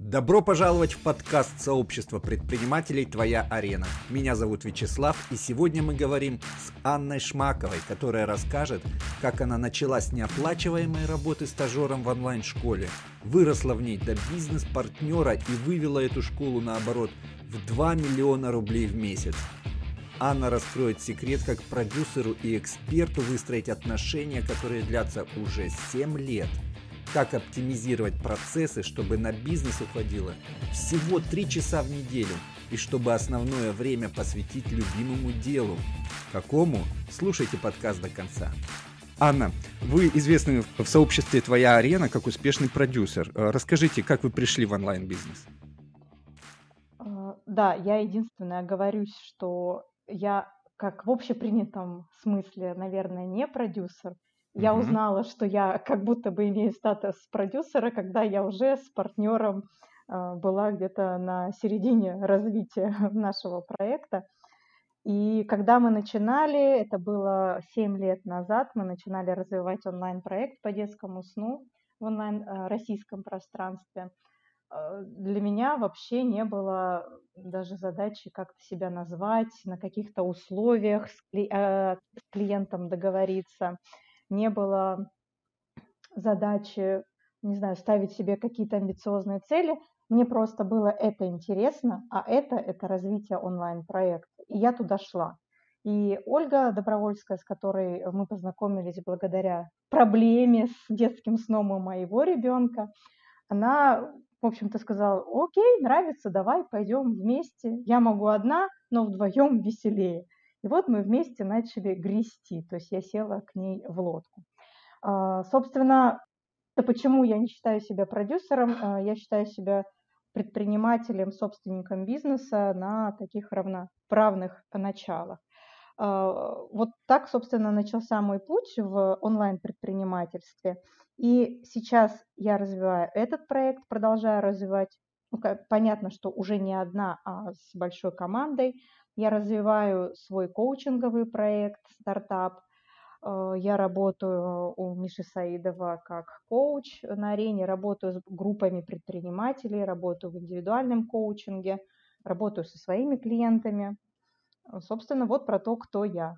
Добро пожаловать в подкаст сообщества предпринимателей «Твоя арена». Меня зовут Вячеслав, и сегодня мы говорим с Анной Шмаковой, которая расскажет, как она начала с неоплачиваемой работы стажером в онлайн-школе, выросла в ней до бизнес-партнера и вывела эту школу наоборот в 2 миллиона рублей в месяц. Анна раскроет секрет, как продюсеру и эксперту выстроить отношения, которые длятся уже 7 лет – как оптимизировать процессы, чтобы на бизнес уходило всего 3 часа в неделю и чтобы основное время посвятить любимому делу. Какому? Слушайте подкаст до конца. Анна, вы известны в сообществе «Твоя арена» как успешный продюсер. Э, расскажите, как вы пришли в онлайн-бизнес? А, да, я единственное говорюсь, что я как в общепринятом смысле, наверное, не продюсер – я Мгм. узнала, что я как будто бы имею статус продюсера, когда я уже с партнером а, была где-то на середине развития нашего проекта. И когда мы начинали, это было 7 лет назад, мы начинали развивать онлайн-проект по детскому сну в онлайн-российском пространстве. А, для меня вообще не было даже задачи как-то себя назвать, на каких-то условиях а, с клиентом договориться не было задачи, не знаю, ставить себе какие-то амбициозные цели. Мне просто было это интересно, а это – это развитие онлайн-проекта. И я туда шла. И Ольга Добровольская, с которой мы познакомились благодаря проблеме с детским сном у моего ребенка, она, в общем-то, сказала, окей, нравится, давай, пойдем вместе. Я могу одна, но вдвоем веселее. И вот мы вместе начали грести, то есть я села к ней в лодку. А, собственно, почему я не считаю себя продюсером, а, я считаю себя предпринимателем, собственником бизнеса на таких равноправных началах. А, вот так, собственно, начался мой путь в онлайн-предпринимательстве. И сейчас я развиваю этот проект, продолжаю развивать. Ну, понятно, что уже не одна, а с большой командой. Я развиваю свой коучинговый проект, стартап. Э, я работаю у Миши Саидова как коуч на арене, работаю с группами предпринимателей, работаю в индивидуальном коучинге, работаю со своими клиентами. Собственно, вот про то, кто я.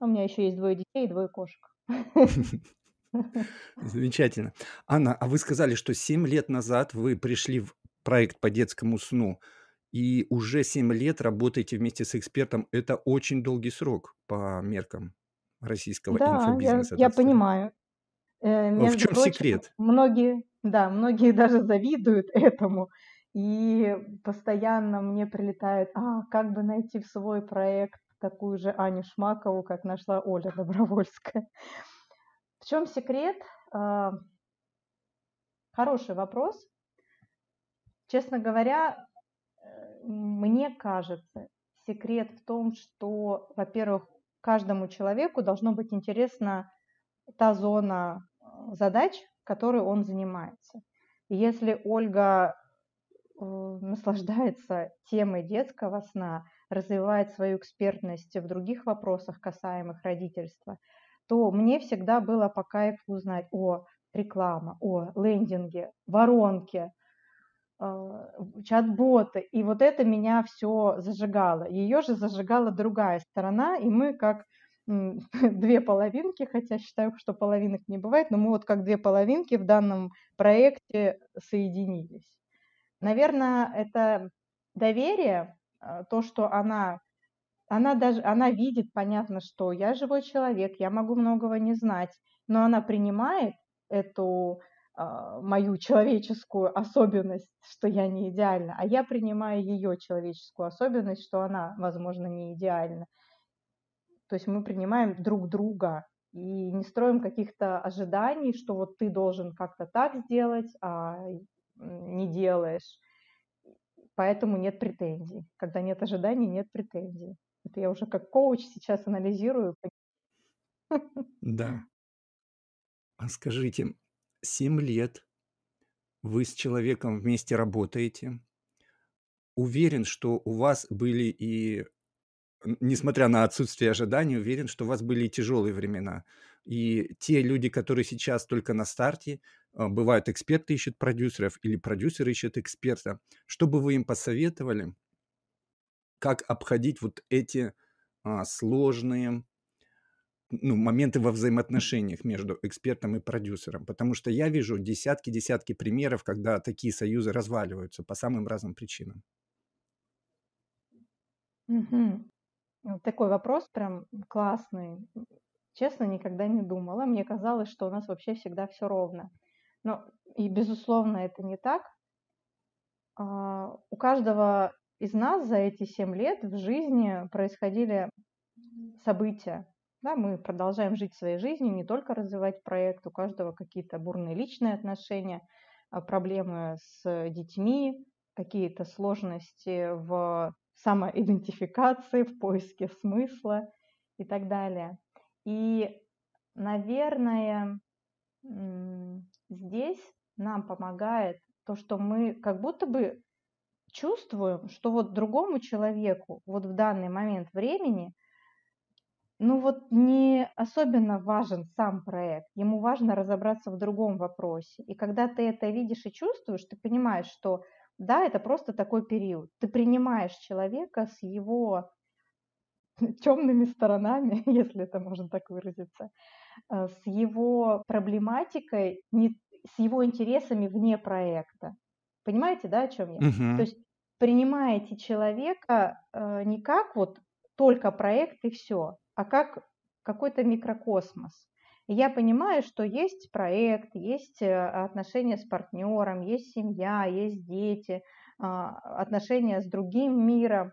У меня еще есть двое детей и двое кошек. Замечательно. Анна, а вы сказали, что 7 лет назад вы пришли в проект по детскому сну и уже 7 лет работаете вместе с экспертом. Это очень долгий срок по меркам российского Да, я, инфобизнеса, я сказать. понимаю. Э, В чем прочим, секрет? многие, да, многие даже завидуют этому. И постоянно мне прилетает, а как бы найти в свой проект такую же Аню Шмакову, как нашла Оля Добровольская. В чем секрет? А, Хороший вопрос. Честно говоря, мне кажется, секрет в том, что, во-первых, каждому человеку должно быть интересна та зона э, задач, которой он занимается. Если Ольга э, наслаждается темой детского сна, развивает свою экспертность в других вопросах, касаемых родительства, то мне всегда было по кайфу узнать о реклама, о лендинге, воронке, чат-боты. И вот это меня все зажигало. Ее же зажигала другая сторона, и мы как две половинки, хотя считаю, что половинок не бывает, но мы вот как две половинки в данном проекте соединились. Наверное, это доверие, а, то, что она, она даже, она видит, понятно, что я живой человек, я могу многого не знать, но она принимает эту а, мою человеческую особенность, что я не идеальна, а я принимаю ее человеческую особенность, что она, возможно, не идеальна. То есть мы принимаем друг друга и не строим каких-то ожиданий, что вот ты должен как-то так сделать, а не делаешь. Поэтому нет претензий. Когда нет ожиданий, нет претензий. Это я уже как коуч сейчас анализирую. Да. А скажите, 7 лет вы с человеком вместе работаете. Уверен, что у вас были и, несмотря на отсутствие ожиданий, уверен, что у вас были тяжелые времена. И те люди, которые сейчас только на старте, а, бывают эксперты ищут продюсеров или продюсеры ищут эксперта. Что бы вы им посоветовали, как обходить вот эти а, сложные ну, моменты во взаимоотношениях между экспертом и продюсером. Потому что я вижу десятки-десятки примеров, когда такие союзы разваливаются по самым разным причинам. Угу. Такой вопрос прям классный. Честно, никогда не думала. Мне казалось, что у нас вообще всегда все ровно. Но и, безусловно, это не так. А, у каждого из нас за эти семь лет в жизни происходили события. Да, мы продолжаем жить своей жизнью, не только развивать проект, у каждого какие-то бурные личные отношения, а, проблемы с детьми, какие-то сложности в самоидентификации, в поиске смысла и так далее. И, наверное, здесь нам помогает то, что мы как будто бы чувствуем, что вот другому человеку вот в данный момент времени, ну вот не особенно важен сам проект, ему важно разобраться в другом вопросе. И когда ты это видишь и чувствуешь, ты понимаешь, что да, это просто такой период. Ты принимаешь человека с его темными сторонами, если это можно так выразиться, э, с его проблематикой, не, с его интересами вне проекта. Понимаете, да, о чем я? Угу. То есть принимаете человека э, не как вот только проект и все, а как какой-то микрокосмос. Я понимаю, что есть проект, есть э, отношения с партнером, есть семья, есть дети, а, отношения с другим миром.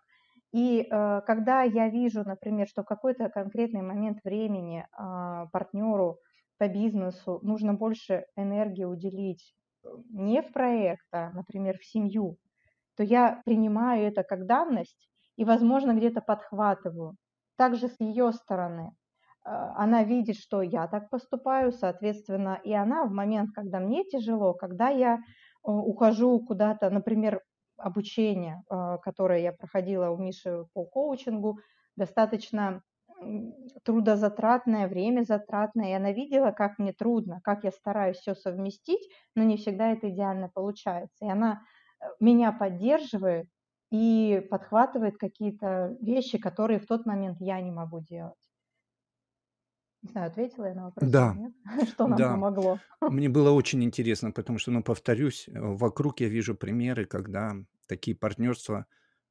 И э, когда я вижу, например, что в какой-то конкретный момент времени а, партнеру по бизнесу нужно больше энергии уделить э, не в проект, а, например, в семью, то я принимаю это как данность и, возможно, где-то подхватываю. Также с ее стороны. А, она видит, что я так поступаю, соответственно, и она в момент, когда мне тяжело, когда я э, ухожу куда-то, например, обучение, а, которое я проходила у Миши по коучингу, достаточно трудозатратное, время затратное, и она видела, как мне трудно, как я стараюсь все совместить, но не всегда это идеально получается. И она э, меня поддерживает и подхватывает какие-то вещи, которые в тот момент я не могу делать. Не знаю, ответила я на вопрос Да, нет? Что нам да. помогло? Мне было очень интересно, потому что, ну, повторюсь, э, вокруг я вижу примеры, когда такие партнерства,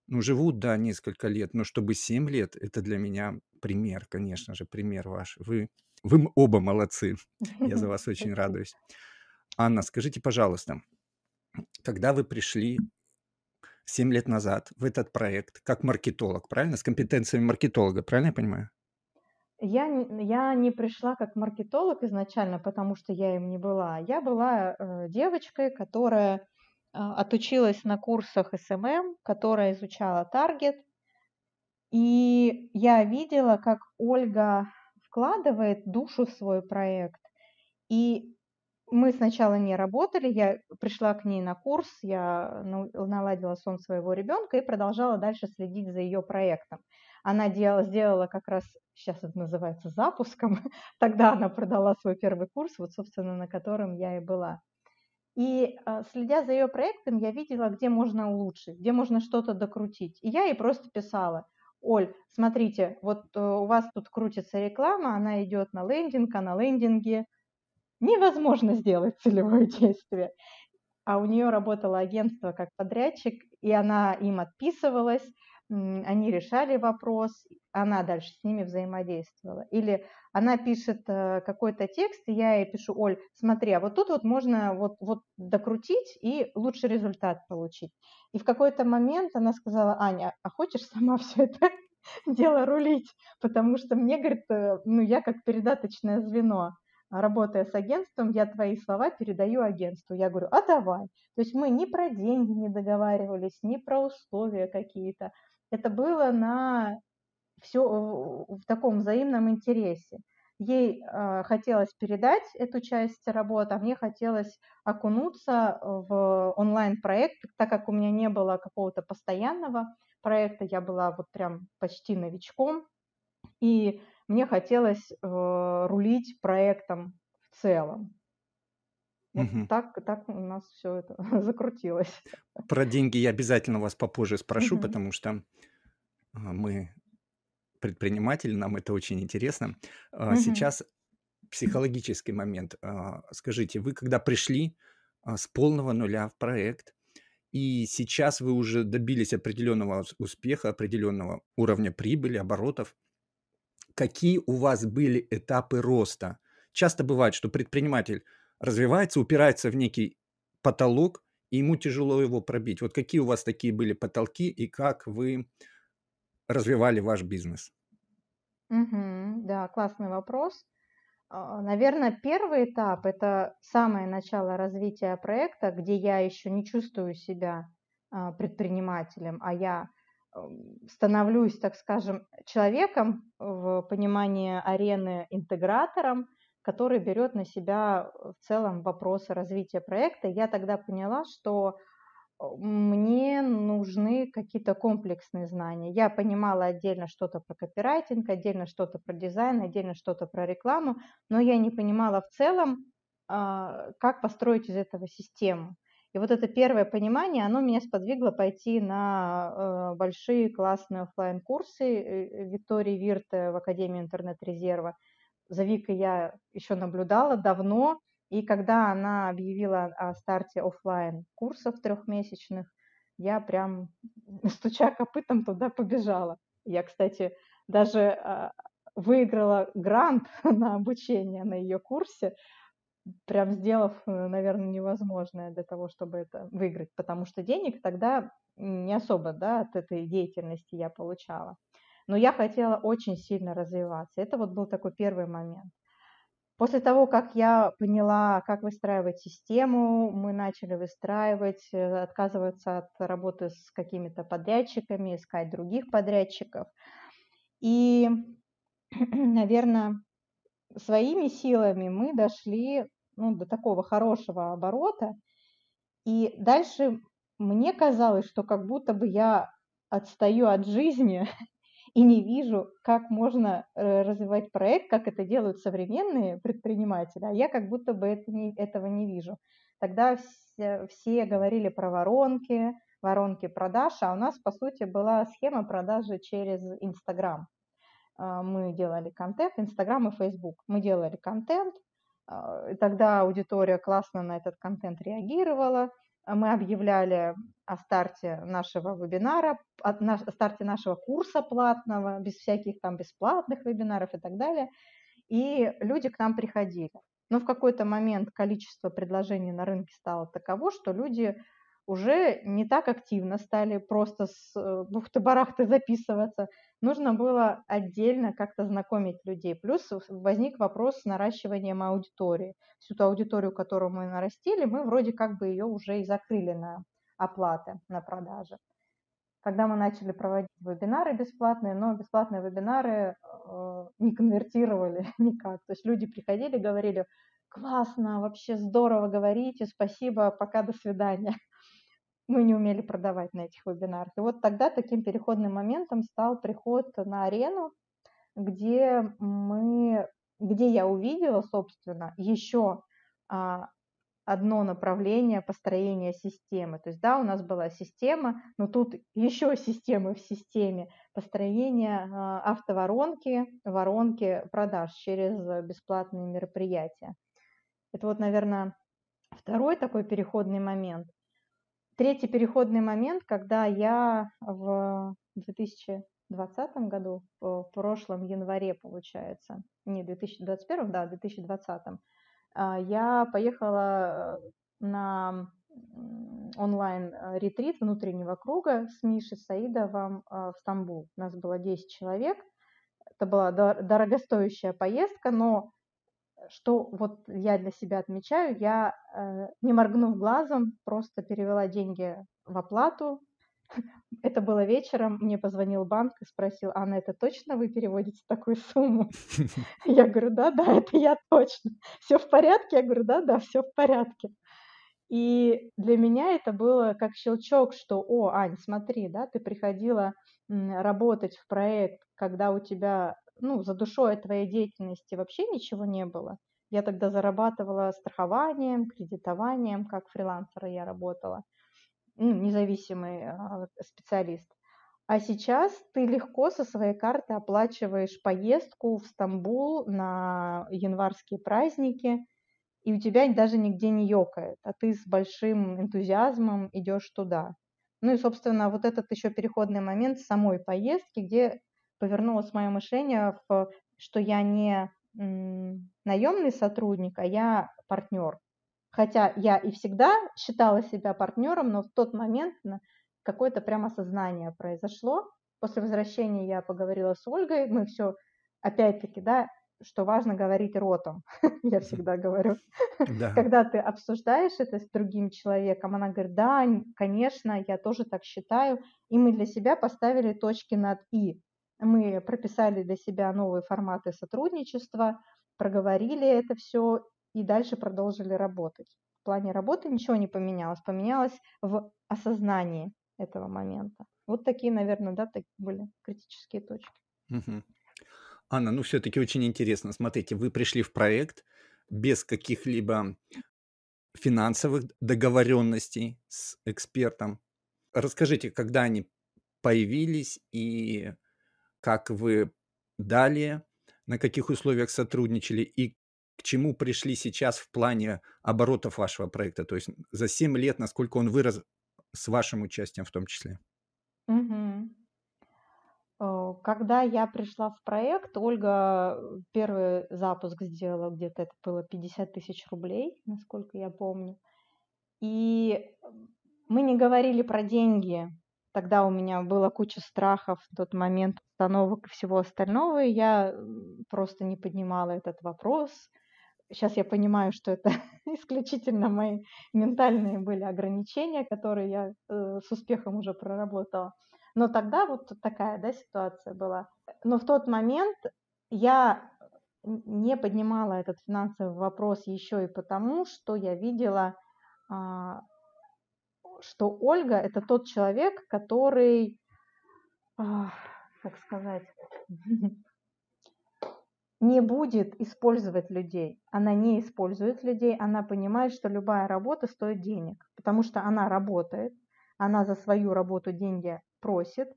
ну, живут, да, несколько лет, но чтобы 7 лет, это для меня пример, конечно же, пример ваш. Вы, вы оба молодцы. Я за вас очень радуюсь. Анна, скажите, пожалуйста, когда вы пришли 7 лет назад в этот проект как маркетолог, правильно? С компетенциями маркетолога, правильно я понимаю? Я, я не пришла как маркетолог изначально, потому что я им не была. Я была э, девочкой, которая э, отучилась на курсах SMM, которая изучала таргет. И я видела, как Ольга вкладывает душу в свой проект. И мы сначала не работали, я пришла к ней на курс, я наладила сон своего ребенка и продолжала дальше следить за ее проектом. Она делала, сделала как раз, сейчас это называется запуском, тогда она продала свой первый курс, вот, собственно, на котором я и была. И а, следя за ее проектом, я видела, где можно улучшить, где можно что-то докрутить. И я ей просто писала, Оль, смотрите, вот э, у вас тут крутится реклама, она идет на лендинг, а на лендинге невозможно сделать целевое действие. А у нее работало агентство как подрядчик, и она им отписывалась, они решали вопрос, она дальше с ними взаимодействовала. Или она пишет э, какой-то текст, и я ей пишу, Оль, смотри, а вот тут вот можно вот, вот докрутить и лучший результат получить. И в какой-то момент она сказала, Аня, а хочешь сама все это дело рулить? Потому что мне, говорит, э, ну я как передаточное звено, работая с агентством, я твои слова передаю агентству. Я говорю, а давай. То есть мы ни про деньги не договаривались, ни про условия какие-то, это было на все в таком взаимном интересе. Ей э, хотелось передать эту часть работы, а мне хотелось окунуться в онлайн-проект, так как у меня не было какого-то постоянного проекта, я была вот прям почти новичком, и мне хотелось э, рулить проектом в целом. Вот угу. так, так у нас все это закрутилось. Про деньги я обязательно вас попозже спрошу, угу. потому что а, мы предприниматели, нам это очень интересно. Угу. Сейчас психологический момент. А, скажите, вы когда пришли с полного нуля в проект, и сейчас вы уже добились определенного успеха, определенного уровня прибыли, оборотов, какие у вас были этапы роста? Часто бывает, что предприниматель развивается, упирается в некий потолок, и ему тяжело его пробить. Вот какие у вас такие были потолки и как вы развивали ваш бизнес? Угу, да, классный вопрос. А, Наверное, первый этап– это самое начало развития проекта, где я еще не чувствую себя а, предпринимателем, а я становлюсь, так скажем, человеком в понимании арены интегратором, который берет на себя в целом вопросы развития проекта. Я тогда поняла, что мне нужны какие-то комплексные знания. Я понимала отдельно что-то про копирайтинг, отдельно что-то про дизайн, отдельно что-то про рекламу, но я не понимала в целом, а, как построить из этого систему. И вот это первое понимание, оно меня сподвигло пойти на э, большие классные офлайн курсы э, Виктории Вирте в Академии интернет-резерва. За Викой я еще наблюдала давно, и когда она объявила о старте офлайн курсов трехмесячных, я прям стуча копытом туда побежала. Я, кстати, даже а, выиграла грант на обучение на ее курсе, прям сделав, э, наверное, невозможное для того, чтобы это выиграть, потому что денег тогда не особо да, от этой деятельности я получала. Но я хотела очень сильно развиваться. Это вот был такой первый момент. После того, как я поняла, как выстраивать систему, мы начали выстраивать, э, отказываться от работы с какими-то подрядчиками, искать других подрядчиков. И, наверное, своими силами мы дошли ну, до такого хорошего оборота. И дальше мне казалось, что как будто бы я отстаю от жизни и не вижу, как можно э, развивать проект, как это делают современные предприниматели, а я как будто бы это не, этого не вижу. Тогда все, все говорили про воронки, воронки продаж, а у нас, по сути, была схема продажи через Инстаграм. А, мы делали контент, Инстаграм и Фейсбук. Мы делали контент, тогда аудитория классно на этот контент реагировала, а мы объявляли о старте нашего вебинара, о старте нашего курса платного, без всяких там бесплатных вебинаров и так далее. И люди к нам приходили. Но в какой-то момент количество предложений на рынке стало таково, что люди уже не так активно стали просто с э, бухты-барахты записываться. Нужно было отдельно как-то знакомить людей. Плюс возник вопрос с наращиванием аудитории. Всю ту аудиторию, которую мы нарастили, мы вроде как бы ее уже и закрыли на оплаты, на продажи. Когда мы начали проводить вебинары бесплатные, но бесплатные вебинары э, не конвертировали никак. То есть люди приходили, говорили, классно, вообще здорово говорите, спасибо, пока, до свидания мы не умели продавать на этих вебинарах. И вот тогда таким переходным моментом стал приход на арену, где мы, где я увидела, собственно, еще а, одно направление построения системы. То есть, да, у нас была система, но тут еще системы в системе построения а, автоворонки, воронки продаж через бесплатные мероприятия. Это вот, наверное, второй такой переходный момент. Третий переходный момент, когда я в 2020 году, в прошлом январе, получается, не 2021, да, 2020, а, я поехала э, на онлайн-ретрит внутреннего круга с Мишей Саидовым э, в Стамбул. У нас было 10 человек. Это была дорогостоящая поездка, но что вот я для себя отмечаю, я, э, не моргнув глазом, просто перевела деньги в оплату. Это было вечером, мне позвонил банк и спросил, Анна, это точно вы переводите такую сумму? Я говорю, да, да, это я точно. Все в порядке? Я говорю, да, да, все в порядке. И для меня это было как щелчок, что, о, Ань, смотри, да, ты приходила работать в проект, когда у тебя ну, за душой твоей деятельности вообще ничего не было. Я тогда зарабатывала страхованием, кредитованием, как фрилансера я работала, ну, независимый а, специалист. А сейчас ты легко со своей карты оплачиваешь поездку в Стамбул на январские праздники, и у тебя даже нигде не ёкает, а ты с большим энтузиазмом идешь туда. Ну и, собственно, вот этот еще переходный момент самой поездки, где повернулось мое мышление, в, что я не наемный сотрудник, а я партнер. Хотя я и всегда считала себя партнером, но в тот момент какое-то прямо осознание произошло. После возвращения я поговорила с Ольгой, мы все, опять-таки, да, что важно говорить ротом, я всегда говорю. Да. Когда ты обсуждаешь это с другим человеком, она говорит, да, конечно, я тоже так считаю, и мы для себя поставили точки над «и». Мы прописали для себя новые форматы сотрудничества, проговорили это все и дальше продолжили работать. В плане работы ничего не поменялось, поменялось в осознании этого момента. Вот такие, наверное, да, такие были критические точки. Угу. Анна, ну все-таки очень интересно. Смотрите, вы пришли в проект без каких-либо финансовых договоренностей с экспертом. Расскажите, когда они появились и как вы далее, на каких условиях сотрудничали и к чему пришли сейчас в плане оборотов вашего проекта? То есть за 7 лет, насколько он вырос с вашим участием в том числе? Угу. Когда я пришла в проект, Ольга первый запуск сделала где-то, это было 50 тысяч рублей, насколько я помню. И мы не говорили про деньги. Тогда у меня была куча страхов в тот момент, установок и всего остального, и я просто не поднимала этот вопрос. Сейчас я понимаю, что это исключительно мои ментальные были ограничения, которые я э, с успехом уже проработала. Но тогда вот такая да, ситуация была. Но в тот момент я не поднимала этот финансовый вопрос еще и потому, что я видела, а, что Ольга это тот человек, который, как сказать, не будет использовать людей. Она не использует людей, она понимает, что любая работа стоит денег, потому что она работает, она за свою работу деньги просит.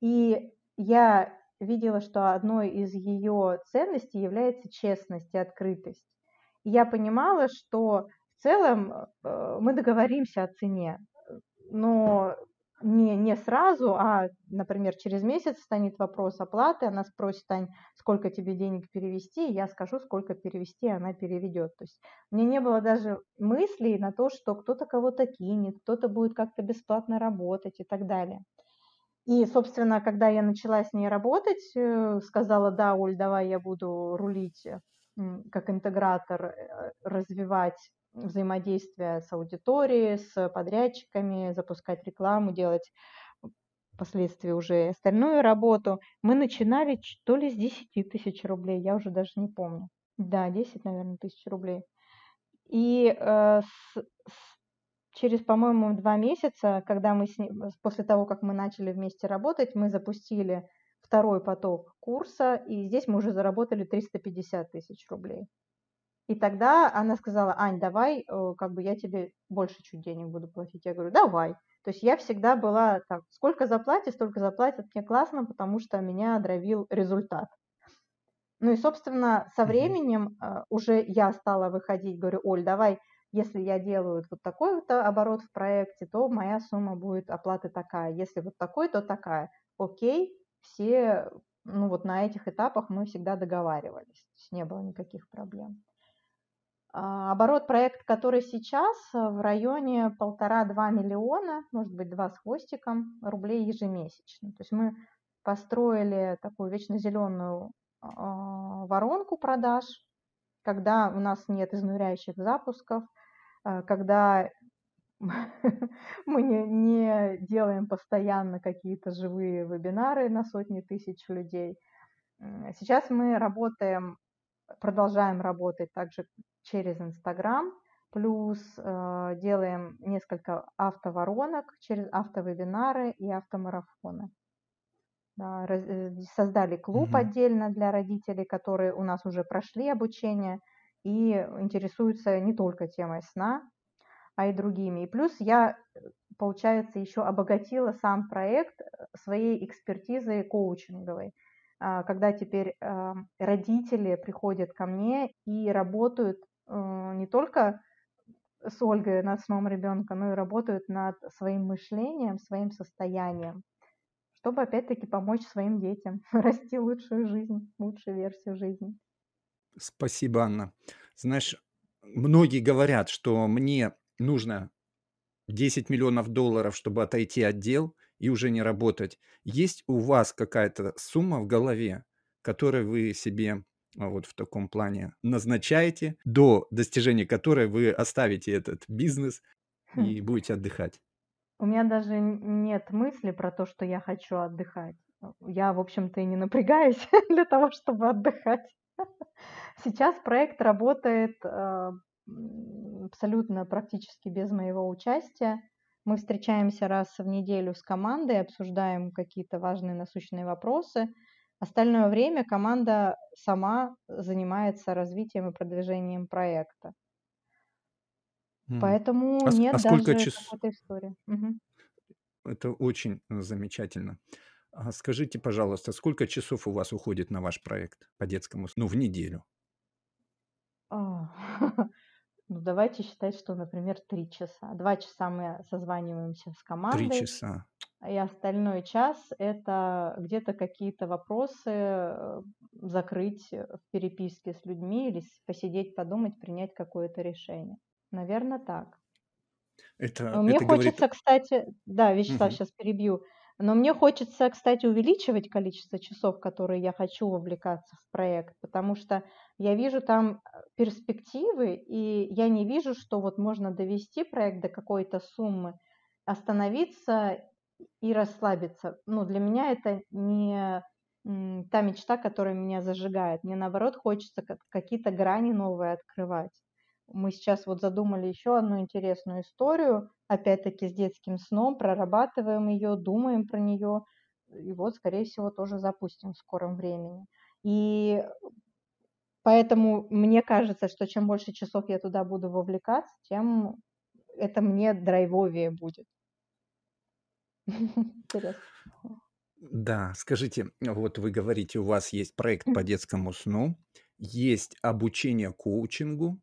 И я видела, что одной из ее ценностей является честность и открытость. И я понимала, что в целом э, мы договоримся о цене, но не, не сразу, а, например, через месяц станет вопрос оплаты, она спросит, Ань, сколько тебе денег перевести, я скажу, сколько перевести, она переведет. То есть мне не было даже мыслей на то, что кто-то кого-то кинет, кто-то будет как-то бесплатно работать и так далее. И, собственно, когда я начала с ней работать, э, сказала, да, Оль, давай я буду рулить как интегратор, э, развивать взаимодействие с аудиторией, с подрядчиками, запускать рекламу, делать впоследствии уже остальную работу. Мы начинали то ли с 10 тысяч рублей, я уже даже не помню. Да, 10, наверное, тысяч рублей. И э, с, с, через, по-моему, два месяца, когда мы с ним, после того, как мы начали вместе работать, мы запустили второй поток курса, и здесь мы уже заработали 350 тысяч рублей. И тогда она сказала, Ань, давай, э, как бы я тебе больше чуть денег буду платить. Я говорю, давай. То есть я всегда была так, сколько заплатишь, столько заплатят, мне классно, потому что меня дровил результат. Ну и, собственно, со временем uh уже я стала выходить, говорю, Оль, давай, если я делаю вот такой вот оборот в проекте, то моя сумма будет оплаты такая. Если вот такой, то такая. Окей, все, ну вот на этих этапах мы всегда договаривались. То есть не было никаких проблем. А, оборот проекта, который сейчас э, в районе полтора-два миллиона, может быть, два с хвостиком рублей ежемесячно. То есть мы построили такую вечно зеленую а, воронку продаж, когда у нас нет изнуряющих запусков, э, когда мы не, не делаем постоянно какие-то живые вебинары на сотни тысяч людей. Сейчас мы работаем, продолжаем работать также через Инстаграм, плюс э, делаем несколько автоворонок через автовебинары и автомарафоны. Да, раз, э, создали клуб mm-hmm. отдельно для родителей, которые у нас уже прошли обучение и интересуются не только темой сна, а и другими. И плюс я, получается, еще обогатила сам проект своей экспертизой коучинговой, когда теперь а, родители приходят ко мне и работают э, не только с Ольгой над сном ребенка, но и работают над своим мышлением, своим состоянием, чтобы опять-таки помочь своим детям расти лучшую жизнь, лучшую версию жизни. Спасибо, Анна. Знаешь, многие говорят, что мне нужно 10 миллионов долларов, чтобы отойти от дел и уже не работать. Есть у вас какая-то сумма в голове, которой вы себе а, вот в таком плане назначаете, до достижения которой вы оставите этот бизнес хм. и будете отдыхать? У меня даже нет мысли про то, что я хочу отдыхать. Я, в общем-то, и не напрягаюсь для того, чтобы отдыхать. Сейчас проект работает э, абсолютно практически без моего участия. Мы встречаемся раз в неделю с командой, обсуждаем какие-то важные насущные вопросы. Остальное время команда сама занимается развитием и продвижением проекта. Mm. Поэтому а, нет а даже час... какой-то истории. Угу. Это очень замечательно. А скажите, пожалуйста, сколько часов у вас уходит на ваш проект по детскому, ну, в неделю? Ну, давайте считать, что, например, три часа. Два часа мы созваниваемся с командой. Три часа. И остальной час это где-то какие-то вопросы э, закрыть в переписке с людьми или посидеть, подумать, принять какое-то решение. Наверное, так. Это, Мне это хочется, говорит... кстати, да, Вячеслав, Мгм. сейчас перебью. Но мне хочется, кстати, увеличивать количество часов, которые я хочу вовлекаться в проект, потому что я вижу там э, перспективы, и я не вижу, что вот можно довести проект до какой-то суммы, остановиться и расслабиться. Ну, для меня это не та мечта, которая меня зажигает. Мне, наоборот, хочется какие-то грани новые открывать. Мы сейчас вот задумали еще одну интересную историю, опять-таки с детским сном, прорабатываем ее, думаем про нее, и вот, скорее всего, тоже запустим в скором времени. И поэтому мне кажется, что чем больше часов я туда буду вовлекаться, тем это мне драйвовее будет. Интересно. Да, скажите, вот вы говорите, у вас есть проект по детскому сну, есть обучение коучингу,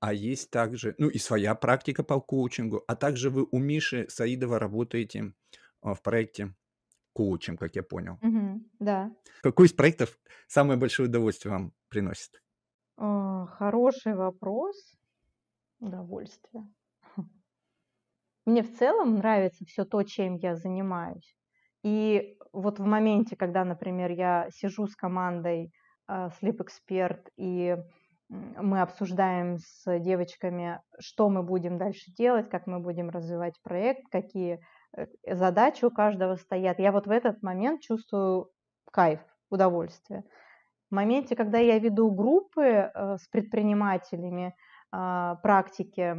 а есть также, ну и своя практика по коучингу, а также вы у Миши Саидова работаете а, в проекте коучем, как я понял. Мгм. Да. Какой из проектов самое большое удовольствие вам приносит? А, Хороший вопрос. Удовольствие. Мне в целом нравится все то, чем я занимаюсь. И вот в моменте, когда, например, я сижу с командой а, Sleep Expert и мы обсуждаем с девочками, что мы будем дальше делать, как мы будем развивать проект, какие э, задачи у каждого стоят. Я вот в этот момент чувствую кайф, удовольствие. В моменте, когда я веду группы э, с предпринимателями а, практики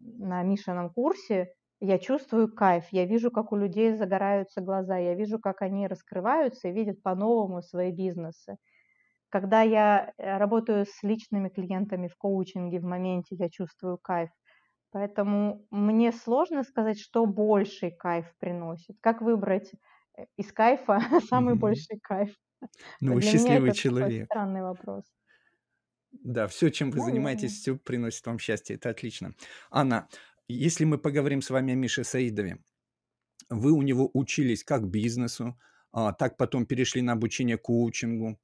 на Мишином курсе, я чувствую кайф, я вижу, как у людей загораются глаза, я вижу, как они раскрываются и видят по-новому свои бизнесы. Когда я э, работаю с личными клиентами в коучинге в моменте, я чувствую кайф. Поэтому мне сложно сказать, что больший кайф приносит. Как выбрать э, из кайфа самый Мгм. больший кайф? Ну, вы счастливый это человек. странный вопрос. Да, все, чем вы Наверное. занимаетесь, все приносит вам счастье. Это отлично. Анна, если мы поговорим с вами о Мише Саидове, вы у него учились как бизнесу, а, так потом перешли на обучение коучингу.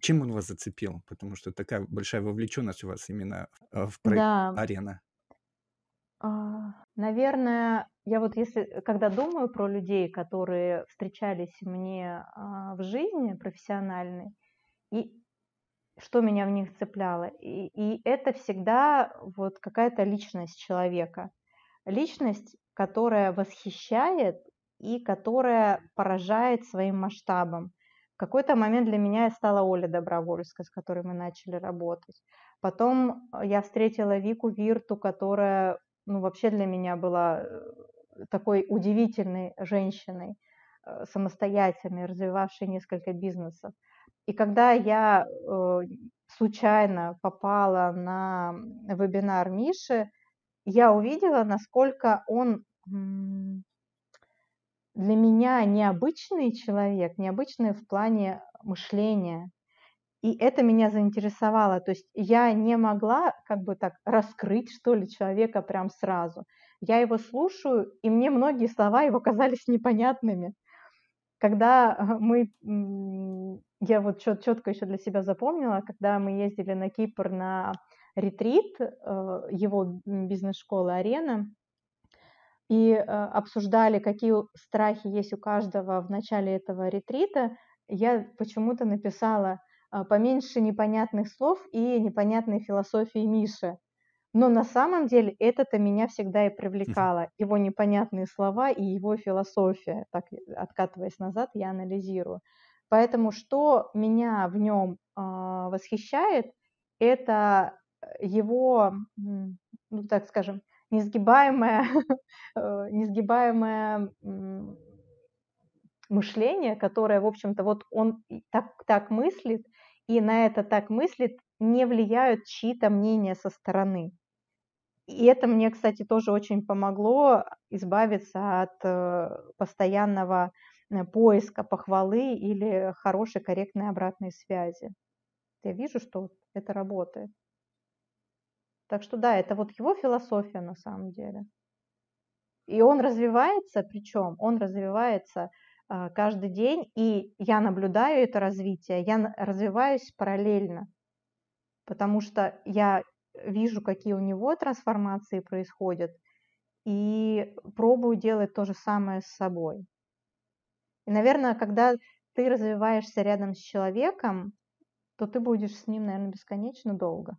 Чем он вас зацепил? Потому что такая большая вовлеченность у вас именно э, в проект Да, «Арена». а, наверное, я вот если, когда думаю про людей, которые встречались мне а, в жизни профессиональной, и что меня в них цепляло, и, и это всегда вот какая-то личность человека, личность, которая восхищает и которая поражает своим масштабом. В какой-то момент для меня стала Оля Добровольская, с которой мы начали работать. Потом э, я встретила Вику Вирту, которая ну, вообще для меня была э, такой удивительной женщиной, э, самостоятельной, развивавшей несколько бизнесов. И когда я э, случайно попала на вебинар Миши, я увидела, насколько он для меня необычный человек, необычный в плане мышления. И это меня заинтересовало. То есть я не могла как бы так раскрыть, что ли, человека прям сразу. Я его слушаю, и мне многие слова его казались непонятными. Когда мы, я вот четко еще для себя запомнила, когда мы ездили на Кипр на ретрит э, его бизнес-школы «Арена», и э, обсуждали, какие страхи есть у каждого в начале этого ретрита, я почему-то написала а, поменьше непонятных слов и непонятной философии Миши. Но на самом деле это-то меня всегда и привлекало. Его непонятные слова и его философия. Так, откатываясь назад, я анализирую. Поэтому что меня в нем э, восхищает, это его, ну так скажем, несгибаемое, э, несгибаемое мышление, которое, в общем-то, вот он так, так мыслит, и на это так мыслит, не влияют чьи-то мнения со стороны. И это мне, кстати, тоже очень помогло избавиться от э, постоянного э, поиска похвалы или хорошей, корректной обратной связи. Я вижу, что это работает. Так что да, это вот его философия на самом деле. И он развивается, причем он развивается а, каждый день, и я наблюдаю это развитие, я развиваюсь параллельно, потому что я вижу, какие у него трансформации происходят, и пробую делать то же самое с собой. И, наверное, когда ты развиваешься рядом с человеком, то ты будешь с ним, наверное, бесконечно долго.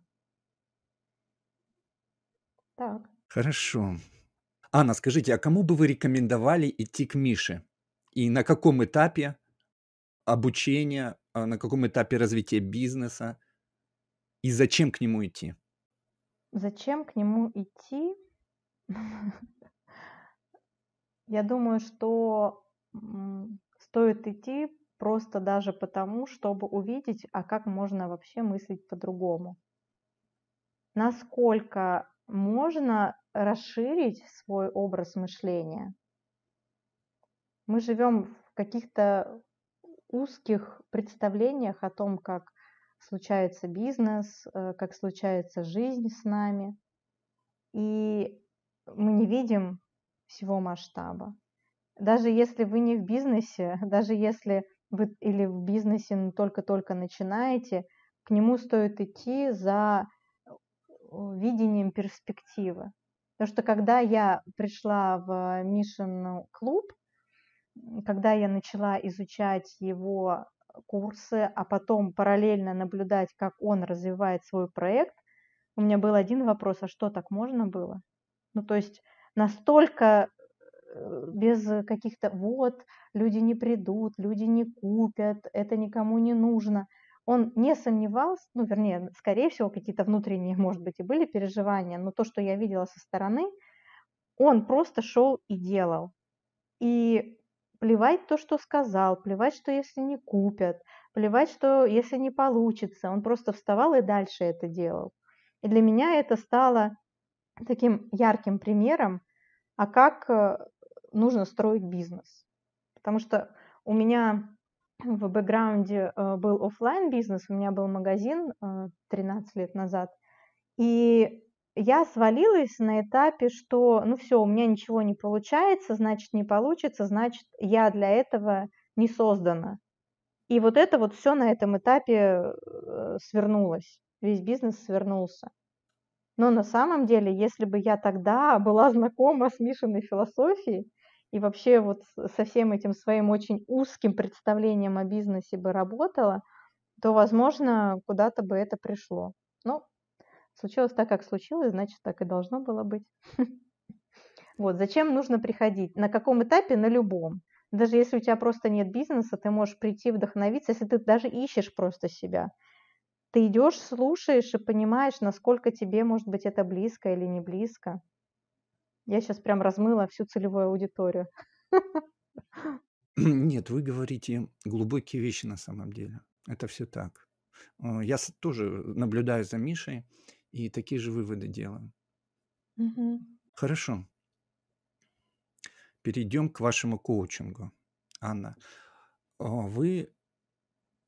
Так. Хорошо. Анна, скажите, а кому бы вы рекомендовали идти к Мише? И на каком этапе обучения, а на каком этапе развития бизнеса? И зачем к нему идти? Зачем к нему идти? Я думаю, что стоит идти просто даже потому, чтобы увидеть, а как можно вообще мыслить по-другому. Насколько можно расширить свой образ мышления. Мы живем в каких-то узких представлениях о том, как случается бизнес, э, как случается жизнь с нами. И мы не видим всего масштаба. Даже если вы не в бизнесе, даже если вы или в бизнесе только-только начинаете, к нему стоит идти за видением перспективы. Потому что когда я пришла в Mission клуб, когда я начала изучать его курсы, а потом параллельно наблюдать, как он развивает свой проект, у меня был один вопрос, а что так можно было? Ну, то есть настолько э, без каких-то вот, люди не придут, люди не купят, это никому не нужно он не сомневался, ну, вернее, скорее всего, какие-то внутренние, может быть, и были переживания, но то, что я видела со стороны, он просто шел и делал. И плевать то, что сказал, плевать, что если не купят, плевать, что если не получится, он просто вставал и дальше это делал. И для меня это стало таким ярким примером, а как э, нужно строить бизнес. Потому что у меня в бэкграунде э, был офлайн бизнес, у меня был магазин 13 э, лет назад, и я свалилась на этапе, что ну все, у меня ничего не получается, значит не получится, значит я для этого не создана. И вот это вот все на этом этапе э, свернулось, весь бизнес свернулся. Но на самом деле, если бы я тогда была знакома с Мишиной философией, и вообще вот со всем этим своим очень узким представлением о бизнесе бы работала, то, возможно, куда-то бы это пришло. Но случилось так, как случилось, значит, так и должно было быть. Вот, зачем нужно приходить? На каком этапе? На любом. Даже если у тебя просто нет бизнеса, ты можешь прийти вдохновиться, если ты даже ищешь просто себя. Ты идешь, слушаешь и понимаешь, насколько тебе, может быть, это близко или не близко. Я сейчас прям размыла всю целевую аудиторию. Нет, вы говорите глубокие вещи на самом деле. Это все так. Э, я тоже наблюдаю за Мишей и такие же выводы делаю. Мгм. Хорошо. Перейдем к вашему коучингу. Анна, вы,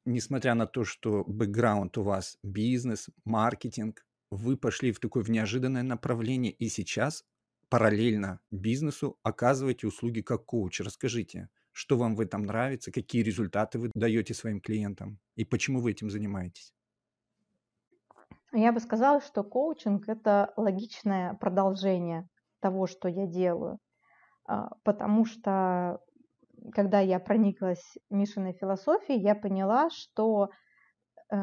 несмотря на то, что бэкграунд у вас бизнес, маркетинг, вы пошли в такое в неожиданное направление и сейчас параллельно бизнесу оказываете услуги как коуч. Расскажите, что вам в этом нравится, какие результаты вы даете своим клиентам и почему вы этим занимаетесь? Я бы сказала, что коучинг– это логичное продолжение того, что я делаю. А, потому что, когда я прониклась Мишиной философией, я поняла, что э,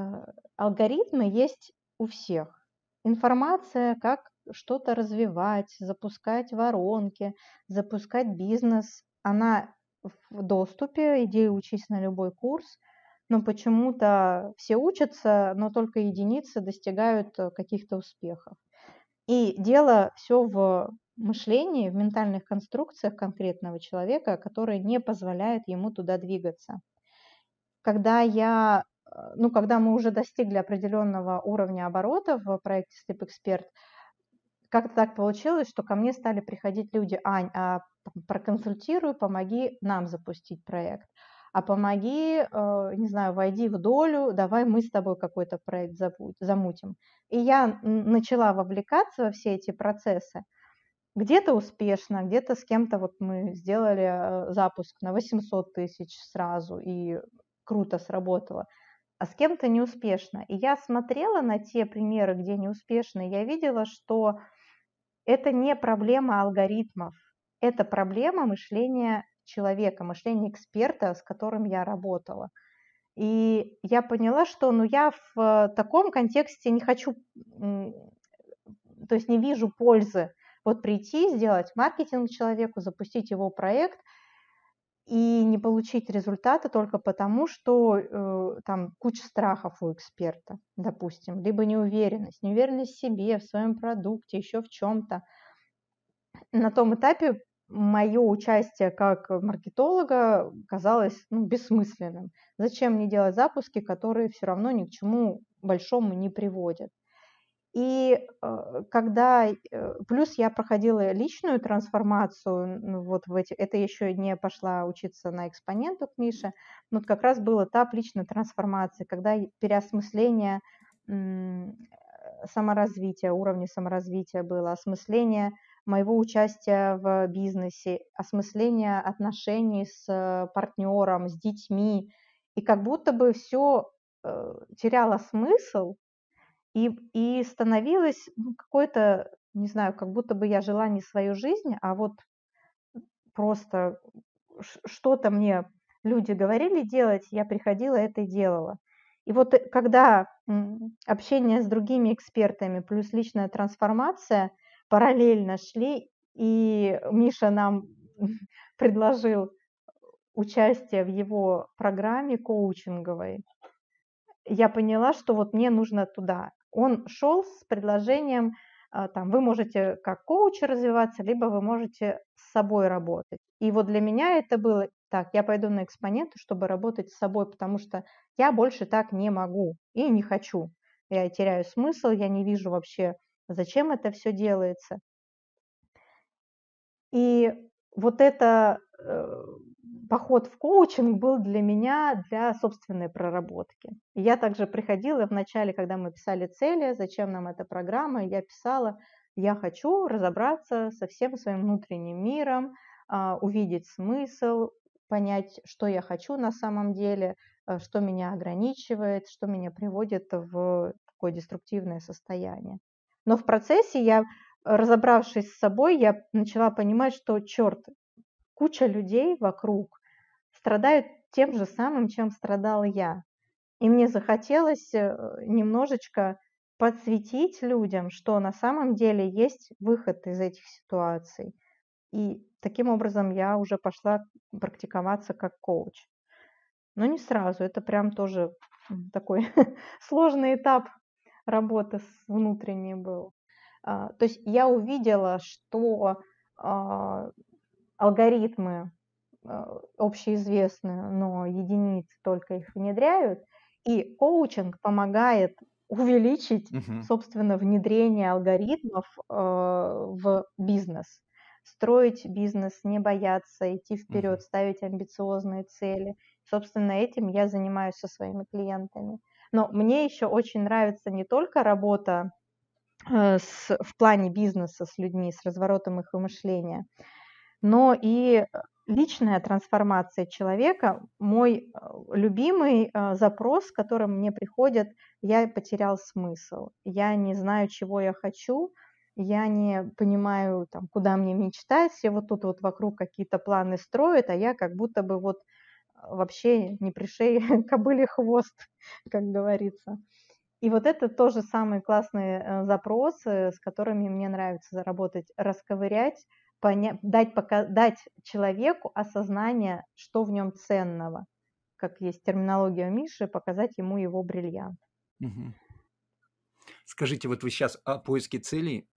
алгоритмы есть у всех. Информация, как что-то развивать, запускать воронки, запускать бизнес, она в доступе, иди учись на любой курс, но почему-то все учатся, но только единицы достигают э, каких-то успехов. И дело все в мышлении, в ментальных конструкциях конкретного человека, которые не позволяют ему туда двигаться. Когда я, э, ну, когда мы уже достигли определенного уровня оборотов в проекте Sleep Expert, как-то так получилось, что ко мне стали приходить люди, Ань, а проконсультируй, помоги нам запустить проект. А помоги, э, не знаю, войди в долю, давай мы с тобой какой-то проект замутим. И я начала вовлекаться во все эти процессы. Где-то успешно, где-то с кем-то вот мы сделали э, запуск на 800 тысяч сразу, и круто сработало а с кем-то неуспешно. И я смотрела на те примеры, где неуспешно, я видела, что это не проблема алгоритмов, это проблема мышления человека, мышления эксперта, с которым я работала. И я поняла, что ну, я в таком контексте не хочу, то есть не вижу пользы вот прийти, сделать маркетинг человеку, запустить его проект и не получить результаты только потому, что э, там куча страхов у эксперта, допустим, либо неуверенность, неуверенность в себе, в своем продукте, еще в чем-то. На том этапе мое участие как маркетолога казалось ну, бессмысленным. Зачем мне делать запуски, которые все равно ни к чему большому не приводят? И э, когда, э, плюс я проходила личную трансформацию, ну, вот в эти, это еще не пошла учиться на экспоненту к Мише, но как раз был этап личной трансформации, когда переосмысление саморазвития, уровня саморазвития было, осмысление моего участия в бизнесе, осмысление отношений с партнером, с детьми. И как будто бы все э, теряло смысл и, и становилось ну, какое-то, не знаю, как будто бы я жила не свою жизнь, а вот просто что-то мне люди говорили делать, я приходила это и делала. И вот э, когда общение с другими экспертами плюс личная трансформация – параллельно шли, и Миша нам предложил участие в его программе коучинговой, я поняла, что вот мне нужно туда. Он шел с предложением, а, там, вы можете как коуч развиваться, либо вы можете с собой работать. И вот для меня это было так, я пойду на экспоненты, чтобы работать с собой, потому что я больше так не могу и не хочу. Я теряю смысл, я не вижу вообще зачем это все делается. И вот это э, поход в коучинг был для меня для собственной проработки. Я также приходила в начале, когда мы писали цели, зачем нам эта программа, я писала, я хочу разобраться со всем своим внутренним миром, э, увидеть смысл, понять, что я хочу на самом деле, э, что меня ограничивает, что меня приводит в такое деструктивное состояние. Но в процессе я, разобравшись с собой, я начала понимать, что, черт, куча людей вокруг страдают тем же самым, чем страдала я. И мне захотелось э, немножечко подсветить людям, что на самом деле есть выход из этих ситуаций. И таким образом я уже пошла практиковаться как коуч. Но не сразу, это прям тоже такой сложный этап работы с внутренней был. А, то есть я увидела, что а, алгоритмы а, общеизвестные, но единицы только их внедряют, И коучинг помогает увеличить, Мгм. собственно, внедрение алгоритмов э, в бизнес. Строить бизнес, не бояться, идти вперед, ставить амбициозные цели. Собственно, этим я занимаюсь со своими клиентами. Но мне еще очень нравится не только работа э, с, в плане бизнеса с людьми, с разворотом их мышления, но и личная трансформация человека. Мой э, любимый э, запрос, с которым мне приходят, я потерял смысл, я не знаю, чего я хочу, я не понимаю, там, куда мне мечтать, все вот тут вот вокруг какие-то планы строят, а я как будто бы вот вообще не пришей кобыли хвост, как говорится. И вот это тоже самые классные э, запросы, с которыми мне нравится заработать, расковырять, поня- дать, пока- дать человеку осознание, что в нем ценного, как есть терминология Миши, показать ему его бриллиант. Мгм. Скажите, вот вы сейчас о поиске целей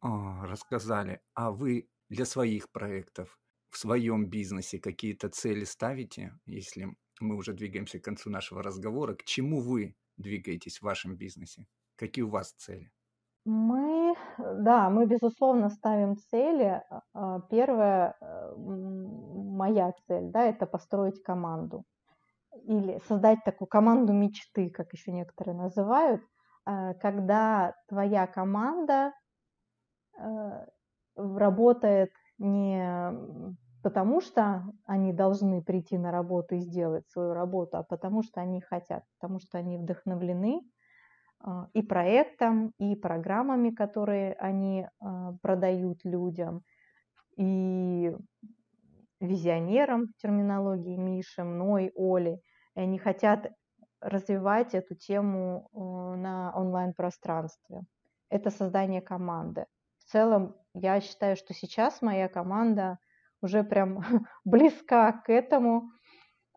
а, рассказали, а вы для своих проектов в своем бизнесе какие-то цели ставите, если мы уже двигаемся к концу нашего разговора, к чему вы двигаетесь в вашем бизнесе? Какие у вас цели? Мы, да, мы, безусловно, ставим цели. А, Первая э, моя цель, да, это построить команду или создать такую команду мечты, как еще некоторые называют, э, когда твоя команда э, работает не потому, что они должны прийти на работу и сделать свою работу, а потому что они хотят, потому что они вдохновлены и проектом, и программами, которые они а, продают людям, и визионером в терминологии Миши, мной, Оли. И они хотят развивать эту тему э, на онлайн-пространстве. Это создание команды. В целом, я считаю, что сейчас моя команда уже прям близка к этому, а,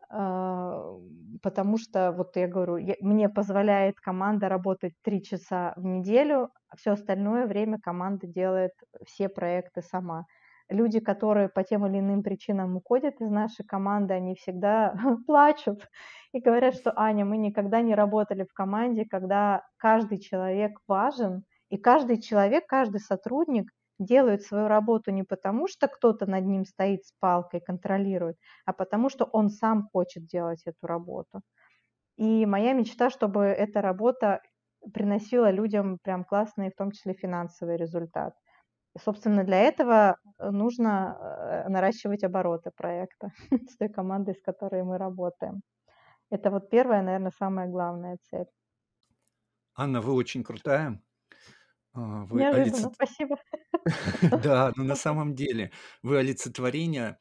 потому что, вот я говорю, мне позволяет команда работать три часа в неделю, а все остальное время команда делает все проекты сама. Люди, которые по тем или иным причинам уходят из нашей команды, они всегда плачут и говорят, что Аня, мы никогда не работали в команде, когда каждый человек важен, и каждый человек, каждый сотрудник делает свою работу не потому, что кто-то над ним стоит с палкой, контролирует, а потому что он сам хочет делать эту работу. И моя мечта, чтобы эта работа приносила людям прям классный, в том числе финансовый результат. И, собственно, для этого нужно э, наращивать обороты проекта с той командой, с которой мы работаем. Это вот первая, наверное, самая главная цель. Анна, вы очень крутая. А, Вы Неожиданно, олицет- спасибо. Да, но на самом деле вы олицетворение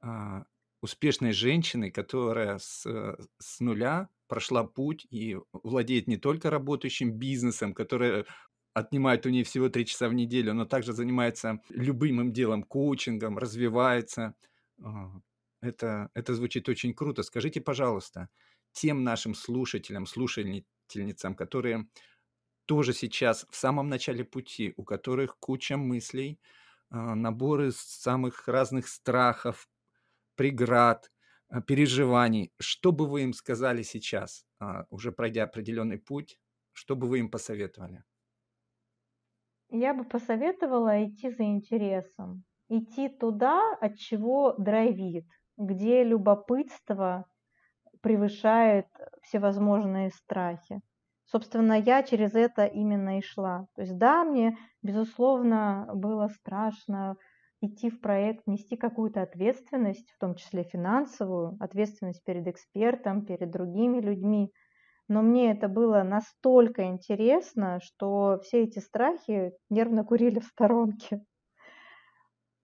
а, успешной женщины, которая с, э, с нуля прошла путь и владеет не только работающим бизнесом, который отнимает у нее всего три часа в неделю, но также занимается любимым делом, коучингом, развивается. А, Это, это звучит очень круто. Скажите, пожалуйста, тем нашим слушателям, слушательницам, которые тоже сейчас в самом начале пути, у которых куча мыслей, а, наборы самых разных страхов, преград, а, переживаний. Что бы вы им сказали сейчас, а, уже пройдя определенный путь, что бы вы им посоветовали? Я бы посоветовала идти за интересом, идти туда, от чего драйвит, где любопытство превышает всевозможные страхи. Собственно, я через это именно и шла. То есть да, мне, безусловно, было страшно идти в проект, нести какую-то ответственность, в том числе финансовую, ответственность перед экспертом, перед другими людьми. Но мне это было настолько интересно, что все эти страхи нервно курили в сторонке.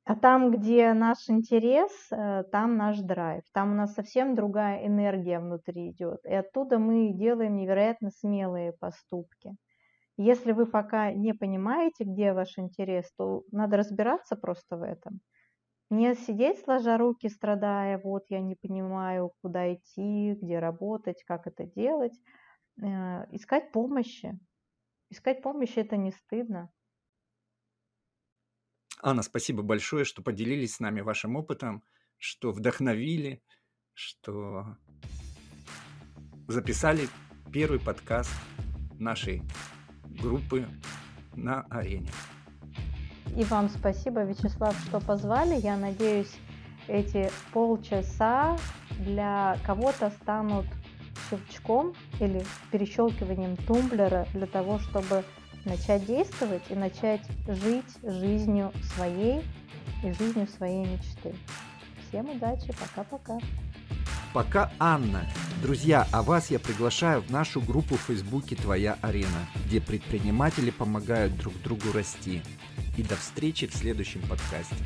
А там, где наш интерес, э, там наш драйв, там у нас совсем другая энергия внутри идет. И оттуда мы делаем невероятно смелые поступки. Если вы пока не понимаете, где ваш интерес, то надо разбираться просто в этом. Не сидеть сложа руки, страдая, вот я не понимаю, куда идти, где работать, как это делать. Э, искать помощи. Искать помощи это не стыдно. Анна, спасибо большое, что поделились с нами вашим опытом, что вдохновили, что записали первый подкаст нашей группы на арене. И вам спасибо, Вячеслав, что позвали. Я надеюсь, эти полчаса для кого-то станут щелчком или перещелкиванием тумблера для того, чтобы начать действовать и начать жить жизнью своей и жизнью своей мечты. Всем удачи, пока-пока. Пока Анна. Друзья, а вас я приглашаю в нашу группу в Фейсбуке «Твоя арена», где предприниматели помогают друг другу расти. И до встречи в следующем подкасте.